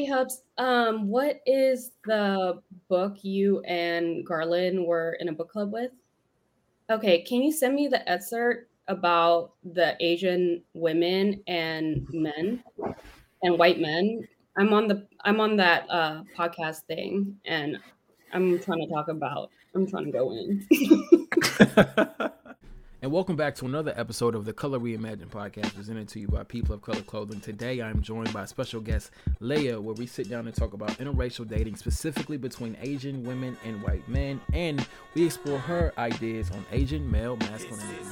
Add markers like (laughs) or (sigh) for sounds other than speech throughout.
Hey Hubs, um, what is the book you and Garland were in a book club with? Okay, can you send me the excerpt about the Asian women and men and white men? I'm on the I'm on that uh podcast thing and I'm trying to talk about I'm trying to go in. (laughs) (laughs) And welcome back to another episode of the Color Reimagined podcast presented to you by People of Color Clothing. Today I'm joined by special guest Leah, where we sit down and talk about interracial dating, specifically between Asian women and white men, and we explore her ideas on Asian male masculinity.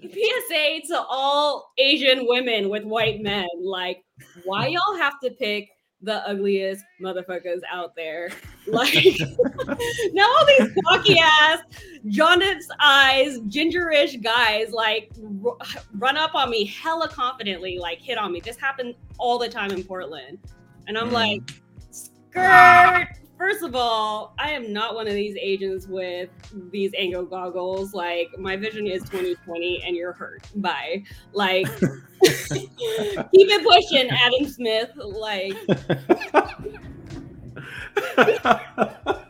PSA to all Asian women with white men, like, why y'all have to pick the ugliest motherfuckers out there. Like (laughs) now all these cocky ass, jaundiced eyes, gingerish guys like r- run up on me hella confidently, like hit on me. This happened all the time in Portland. And I'm mm. like, skirt. First of all, I am not one of these agents with these angle goggles. Like my vision is 2020 and you're hurt. Bye. Like (laughs) keep it pushing, Adam Smith. Like (laughs) (laughs)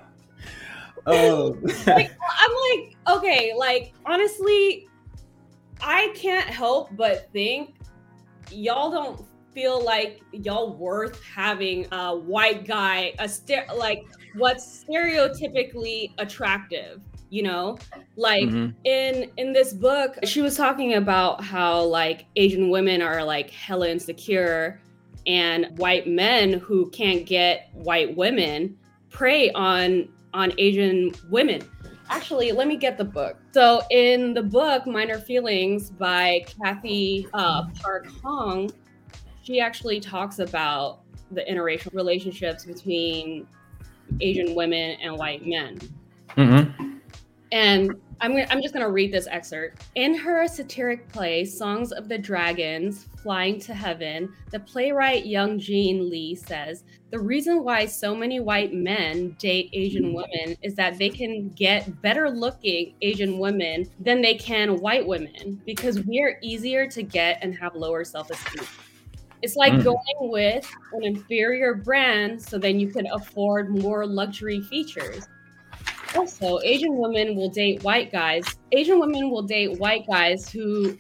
oh like, I'm like, okay, like honestly, I can't help but think y'all don't feel like y'all worth having a white guy, a ster- like what's stereotypically attractive you know like mm-hmm. in in this book she was talking about how like asian women are like hella insecure and white men who can't get white women prey on on asian women actually let me get the book so in the book minor feelings by cathy uh, park hong she actually talks about the interracial relationships between Asian women and white men. Mm-hmm. And I'm, I'm just going to read this excerpt. In her satiric play, Songs of the Dragons, Flying to Heaven, the playwright Young Jean Lee says the reason why so many white men date Asian women is that they can get better looking Asian women than they can white women because we are easier to get and have lower self esteem. It's like mm. going with an inferior brand so then you can afford more luxury features. Also, Asian women will date white guys. Asian women will date white guys who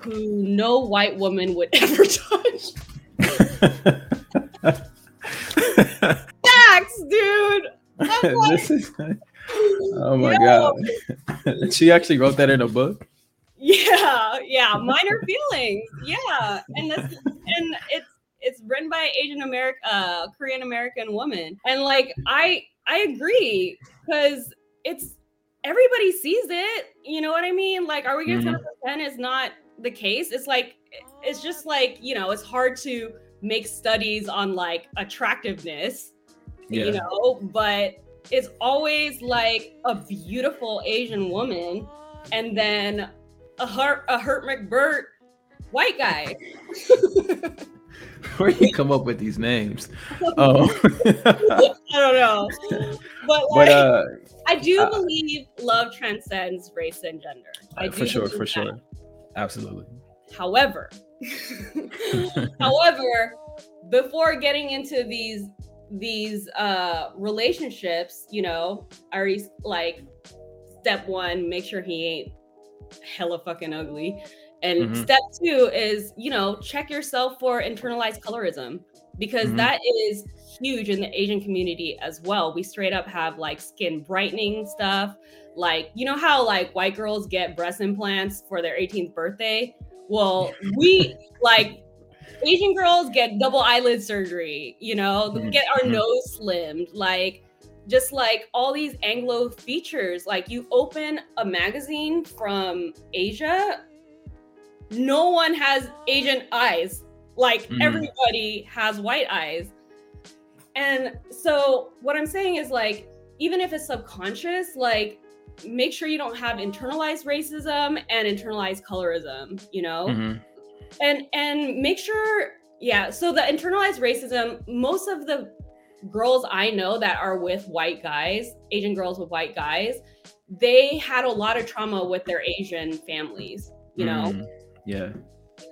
who no white woman would (laughs) ever touch. (laughs) Facts, dude. (laughs) Like, this is, oh my god. she actually wrote that in a book. Yeah, yeah, minor feelings. Yeah, and this and it's it's written by Asian American, uh, Korean American woman, and like I I agree because it's everybody sees it. You know what I mean? Like, are we gonna mm-hmm. pretend it's not the case? It's like it's just like you know, it's hard to make studies on like attractiveness, yeah. you know, but it's always like a beautiful Asian woman and then a hurt a hurt McBurt white guy. (laughs) (laughs) Where you come up with these names? Oh, (laughs) I don't know, but, like, but uh, I do uh, believe love transcends race and gender. I for sure, for that. sure, absolutely. However, (laughs) however, before getting into these these uh relationships, you know, I already like step one, make sure he ain't hella fucking ugly. And mm-hmm. step two is, you know, check yourself for internalized colorism because mm-hmm. that is huge in the Asian community as well. We straight up have like skin brightening stuff. Like, you know how like white girls get breast implants for their 18th birthday? Well, we (laughs) like Asian girls get double eyelid surgery, you know, mm-hmm. get our mm-hmm. nose slimmed. Like, just like all these Anglo features. Like you open a magazine from Asia, no one has Asian eyes. Like mm. everybody has white eyes. And so what I'm saying is like, even if it's subconscious, like make sure you don't have internalized racism and internalized colorism, you know? Mm-hmm. And and make sure yeah, so the internalized racism, most of the girls I know that are with white guys, Asian girls with white guys, they had a lot of trauma with their Asian families, you know? Mm, yeah.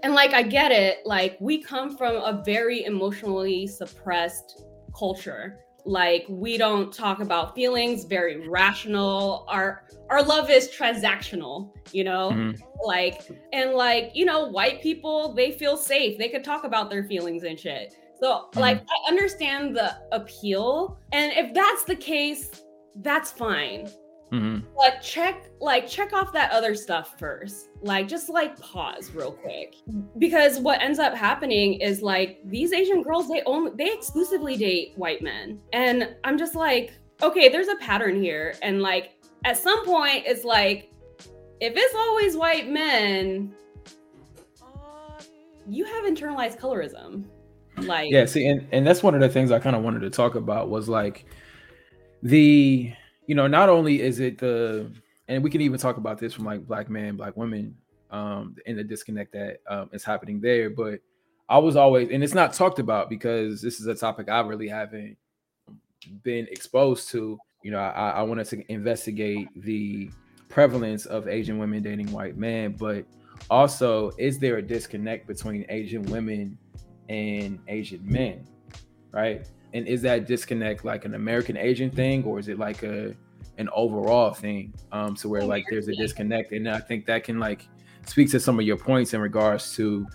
and like I get it, like we come from a very emotionally suppressed culture. Like we don't talk about feelings, very rational. Our our love is transactional, you know? Mm-hmm. Like and like, you know, white people, they feel safe. They could talk about their feelings and shit. So mm-hmm. like I understand the appeal. And if that's the case, that's fine. Mm-hmm. But check like check off that other stuff first. Like just like pause real quick. Because what ends up happening is like these Asian girls they only they exclusively date white men. And I'm just like, okay, there's a pattern here. And like at some point it's like if it's always white men, you have internalized colorism. Like Yeah, see, and, and that's one of the things I kind of wanted to talk about was like the you know, not only is it the, and we can even talk about this from like black men, black women, um, and the disconnect that um, is happening there. But I was always, and it's not talked about because this is a topic I really haven't been exposed to. You know, I, I wanted to investigate the prevalence of Asian women dating white men, but also, is there a disconnect between Asian women and Asian men? Right and is that disconnect like an American Asian thing, or is it like a an overall thing? Um, to where like there's a disconnect, and I think that can like speak to some of your points in regards to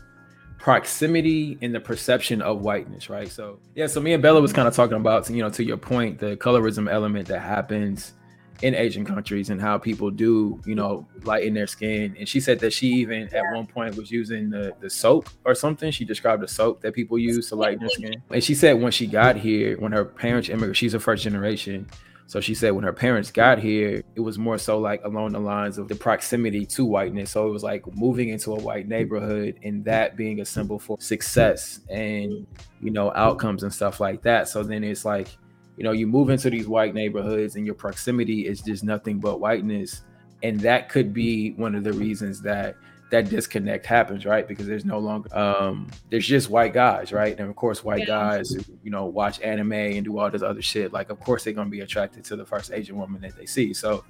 proximity and the perception of whiteness, right? So yeah, so me and Bella was kind of talking about, you know, to your point, the colorism element that happens in Asian countries and how people do, you know, lighten their skin. And she said that she even at one point was using the, the soap or something. She described the soap that people use to lighten their skin. And she said when she got here, when her parents immigrated, she's a first generation. So she said when her parents got here, it was more so like along the lines of the proximity to whiteness. So it was like moving into a white neighborhood and that being a symbol for success and, you know, outcomes and stuff like that. So then it's like, you know you move into these white neighborhoods and your proximity is just nothing but whiteness. And that could be one of the reasons that that disconnect happens right? Because there's no longer um there's just white guys right? And of course white yeah. guys who, you know watch anime and do all this other shit. Like of course they're going to be attracted to the first asian woman that they see. So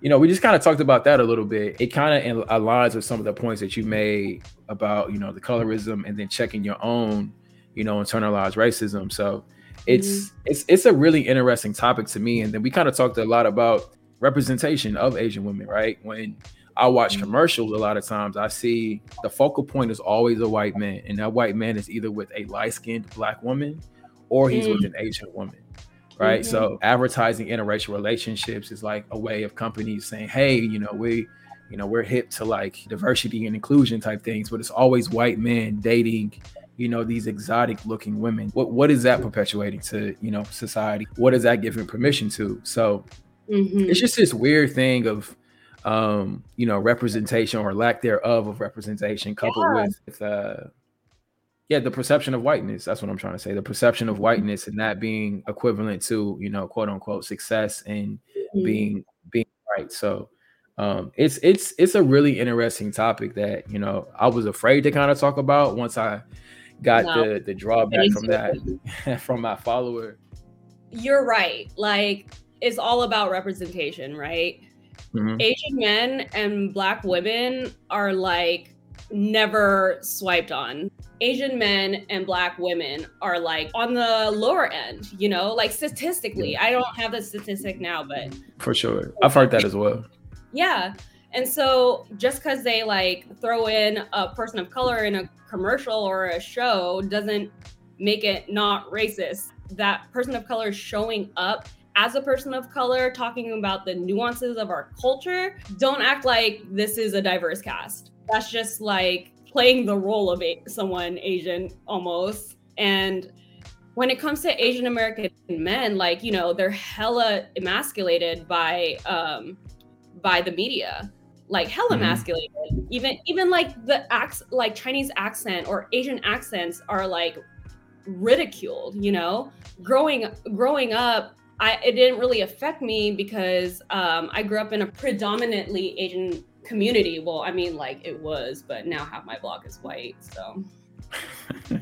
you know we just kind of talked about that a little bit. It kind of aligns with some of the points that you made about you know the colorism and then checking your own you know internalized racism. So it's mm-hmm. it's it's a really interesting topic to me. And then we kind of talked a lot about representation of Asian women, right? When I watch mm-hmm. commercials, a lot of times I see the focal point is always a white man, and that white man is either with a light skinned black woman or he's mm-hmm. with an Asian woman. Right. Mm-hmm. So advertising interracial relationships is like a way of companies saying, hey, you know, we you know, we're hip to like diversity and inclusion type things, but it's always white men dating you know these exotic looking women what what is that perpetuating to you know society what is that giving permission to so mm-hmm. it's just this weird thing of um you know representation or lack thereof of representation coupled yeah. with uh yeah the perception of whiteness that's what i'm trying to say the perception of mm-hmm. whiteness and that being equivalent to you know quote unquote success and mm-hmm. being being right so um it's it's it's a really interesting topic that you know i was afraid to kind of talk about once i got no, the the drawback from that (laughs) from my follower. You're right. Like it's all about representation, right? Mm-hmm. Asian men and black women are like never swiped on. Asian men and black women are like on the lower end, you know, like statistically. I don't have the statistic now, but for sure. I've heard that as well. Yeah. And so just because they like throw in a person of color in a commercial or a show doesn't make it not racist. That person of color showing up as a person of color, talking about the nuances of our culture, don't act like this is a diverse cast. That's just like playing the role of a- someone Asian almost. And when it comes to Asian American men, like, you know, they're hella emasculated by um by the media like hella mm-hmm. emasculated. Even even like the acts like Chinese accent or Asian accents are like ridiculed, you know? Growing growing up, I it didn't really affect me because um, I grew up in a predominantly Asian community. Well, I mean like it was, but now half my block is white, so (laughs)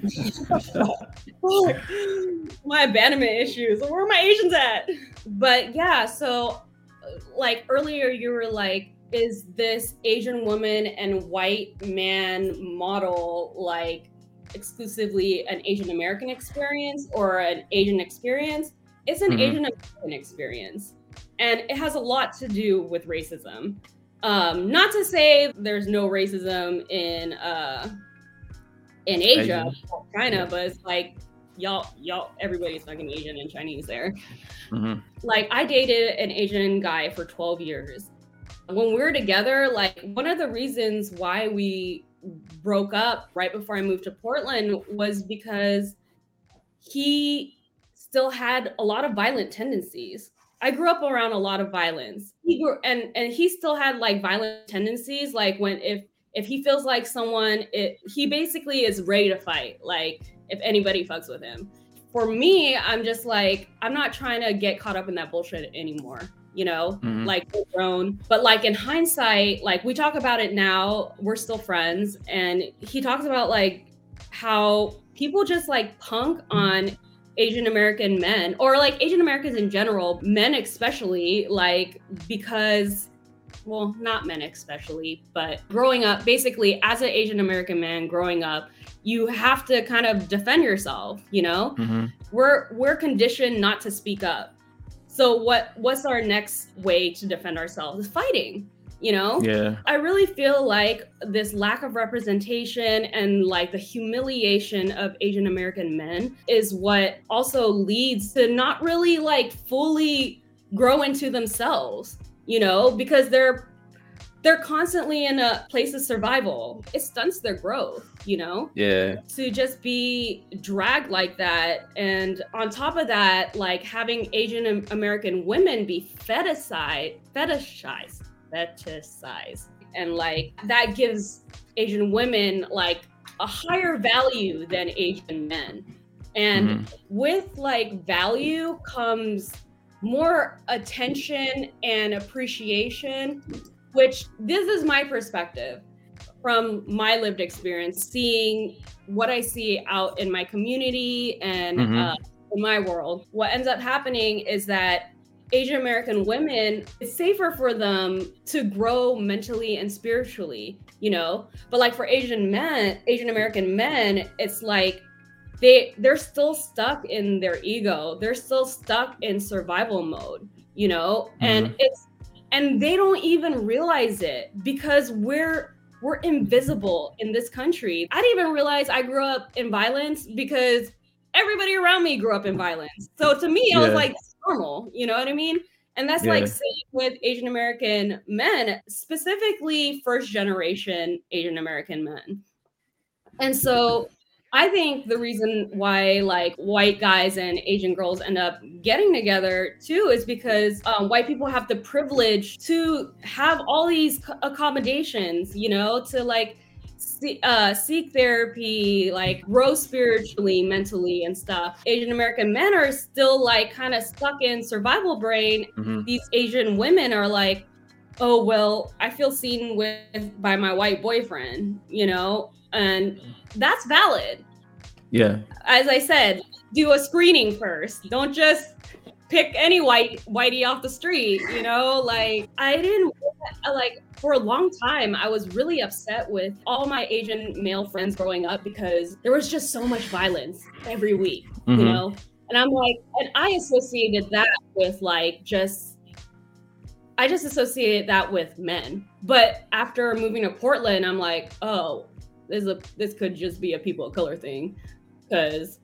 my abandonment issues. Where are my Asians at? But yeah, so like earlier you were like is this Asian woman and white man model like exclusively an Asian American experience or an Asian experience? It's an mm-hmm. Asian American experience. And it has a lot to do with racism. Um, not to say there's no racism in uh, in Asia, Asian. China, yeah. but it's like y'all, y'all, everybody's fucking Asian and Chinese there. Mm-hmm. Like I dated an Asian guy for 12 years. When we were together, like one of the reasons why we broke up right before I moved to Portland was because he still had a lot of violent tendencies. I grew up around a lot of violence. He grew and and he still had like violent tendencies. Like when if if he feels like someone, it he basically is ready to fight. Like if anybody fucks with him. For me, I'm just like I'm not trying to get caught up in that bullshit anymore. You know, mm-hmm. like grown. But like in hindsight, like we talk about it now, we're still friends, and he talks about like how people just like punk on Asian American men or like Asian Americans in general, men especially, like because well, not men especially, but growing up, basically as an Asian American man growing up, you have to kind of defend yourself, you know? Mm-hmm. We're we're conditioned not to speak up. So what what's our next way to defend ourselves? Is fighting you know? Yeah. I really feel like this lack of representation and like the humiliation of asian american men is what also leads to not really like fully grow into themselves you know? Because they're they're constantly in a place of survival it stunts their growth you know yeah to just be dragged like that and on top of that like having asian american women be fetishized fetishized fetishize. And like that gives Asian women like a higher value than Asian men. And mm-hmm. with like value comes more attention and appreciation, which this is my perspective from my lived experience, seeing what I see out in my community and mm-hmm. uh, in my world. What ends up happening is that Asian American women, it's safer for them to grow mentally and spiritually, you know? But like for Asian men, Asian American men, it's like they they're still stuck in their ego. They're still stuck in survival mode, you know? Mm-hmm. And it's and they don't even realize it because we're we're invisible in this country. I didn't even realize I grew up in violence because everybody around me grew up in violence. So to me, I was like, normal. You know what I mean? And that's yeah. like same with Asian American men, specifically first generation Asian American men. And so I think the reason why like white guys and Asian girls end up getting together too is because um, white people have the privilege to have all these accommodations, you know, to like see, uh, seek therapy, like grow spiritually, mentally, and stuff. Asian American men are still like kind of stuck in survival brain. Mm-hmm. These Asian women are like, oh well, I feel seen with by my white boyfriend, you know, and that's valid. Yeah. As I said, do a screening first. Don't just pick any white whitey off the street, you know? Like I didn't like for a long time I was really upset with all my Asian male friends growing up because there was just so much violence every week, mm-hmm. you know? And I'm like, and I associated that with like just I just associated that with men. But after moving to Portland, I'm like, oh, this is a this could just be a people of color thing. Cause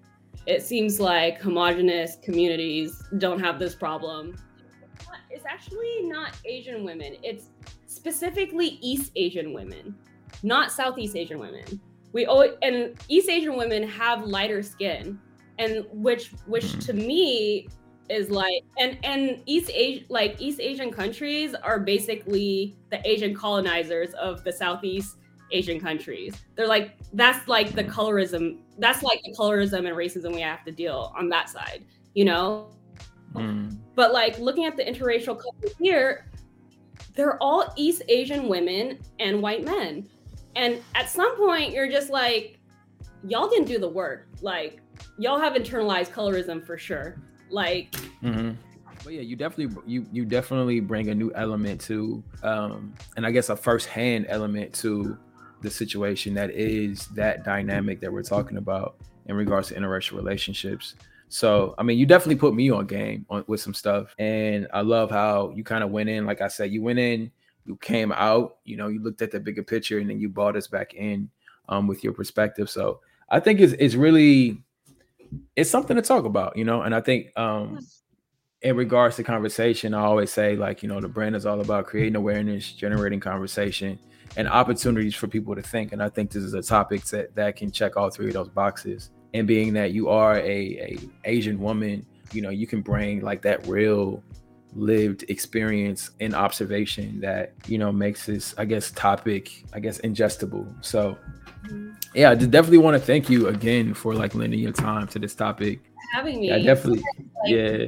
it seems like homogenous communities don't have this problem. It's actually not Asian women. It's specifically East Asian women, not Southeast Asian women. We always, and East Asian women have lighter skin, and which which mm-hmm. to me is like and and East Asia like East Asian countries are basically the Asian colonizers of the Southeast Asian countries. They're like that's like the colorism. That's like the colorism and racism we have to deal on that side, you know. Mm. But like looking at the interracial couple here, they're all East Asian women and white men, and at some point you're just like, y'all didn't do the work. Like y'all have internalized colorism for sure. Like. Mm-hmm But yeah, you definitely you you definitely bring a new element to, um, and I guess a first-hand element to the situation that is that dynamic that we're talking about in regards to interracial relationships. So, I mean, you definitely put me on game on, with some stuff, and I love how you kind of went in. Like I said, you went in, you came out, you know, you looked at the bigger picture, and then you brought us back in um, with your perspective. So, I think it's it's really it's something to talk about, you know. And I think um, in regards to conversation, I always say like, you know, the brand is all about creating awareness, generating conversation, and opportunities for people to think. And I think this is a topic that that can check all three of those boxes and being that you are a, a asian woman you know you can bring like that real lived experience and observation that you know makes this i guess topic i guess ingestible so mm-hmm. yeah i definitely want to thank you again for like lending your time to this topic having me yeah definitely like, yeah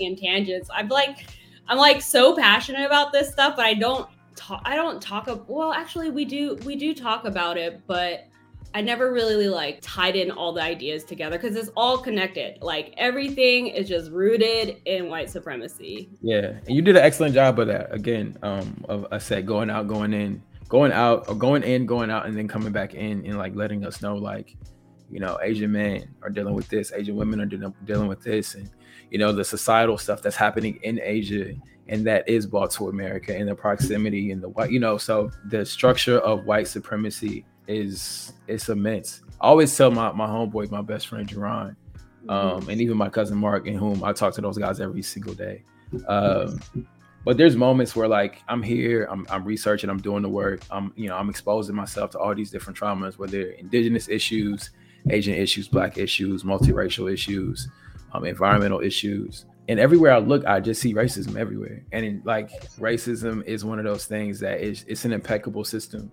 in tangents i'm like i'm like so passionate about this stuff but i don't talk i don't talk about well actually we do we do talk about it but I never really like tied in all the ideas together because it's all connected. Like everything is just rooted in white supremacy. Yeah, and you did an excellent job of that. Again, um, of I said going out, going in, going out, or going in, going out, and then coming back in, and like letting us know, like, you know, Asian men are dealing with this, Asian women are de- dealing with this, and you know, the societal stuff that's happening in Asia and that is brought to America in the proximity and the white, you know, so the structure of white supremacy is it's immense. I always tell my my homeboy, my best friend Jerron, um, and even my cousin Mark, in whom I talk to those guys every single day. Um, but there's moments where like I'm here, I'm, I'm researching, I'm doing the work, I'm you know I'm exposing myself to all these different traumas, whether indigenous issues, Asian issues, Black issues, multiracial issues, um, environmental issues, and everywhere I look, I just see racism everywhere. And in, like racism is one of those things that is it's an impeccable system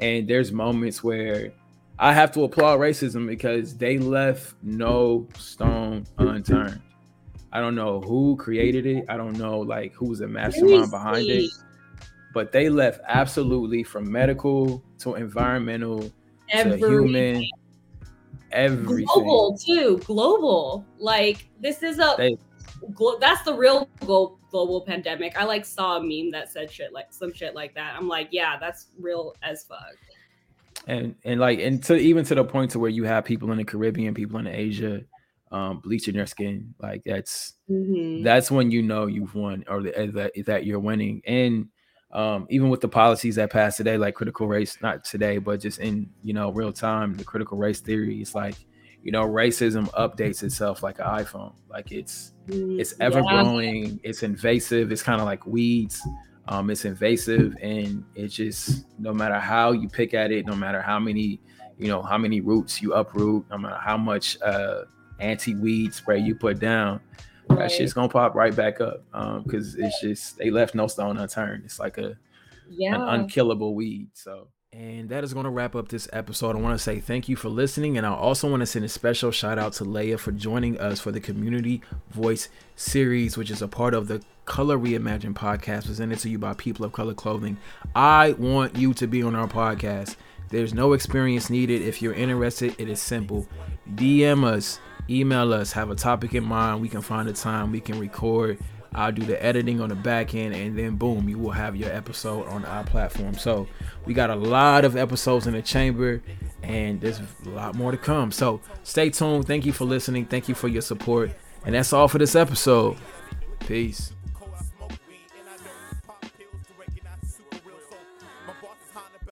and there's moments where I have to applaud racism because they left no stone unturned. I don't know who created it. I don't know like who's the mastermind behind it. But they left absolutely from medical to environmental Everything. to human everything. Global too. Global. Like this is a they, glo- that's the real global global pandemic. I like saw a meme that said shit like some shit like that. I'm like, yeah, that's real as fuck. And and like and to even to the point to where you have people in the Caribbean, people in Asia, um, bleaching their skin. Like that's mm-hmm. that's when you know you've won or that that you're winning. And um, even with the policies that passed today, like critical race, not today, but just in you know real time, the critical race theory. is like you know racism updates itself like an iphone like it's mm, it's ever yeah. growing it's invasive it's kind of like weeds um it's invasive and it's just no matter how you pick at it no matter how many you know how many roots you uproot no matter how much uh anti-weed spray you put down right. that shit's gonna pop right back up um because it's just they left no stone unturned it's like a yeah. an unkillable weed so and that is going to wrap up this episode. I want to say thank you for listening. And I also want to send a special shout out to Leah for joining us for the Community Voice series, which is a part of the Color Reimagined podcast presented to you by People of Color Clothing. I want you to be on our podcast. There's no experience needed. If you're interested, it is simple. DM us, email us, have a topic in mind. We can find a time, we can record I'll do the editing on the back end, and then boom, you will have your episode on our platform. So we got a lot of episodes in the chamber, and there's a lot more to come. So stay tuned. Thank you for listening. Thank you for your support. And that's all for this episode. Peace.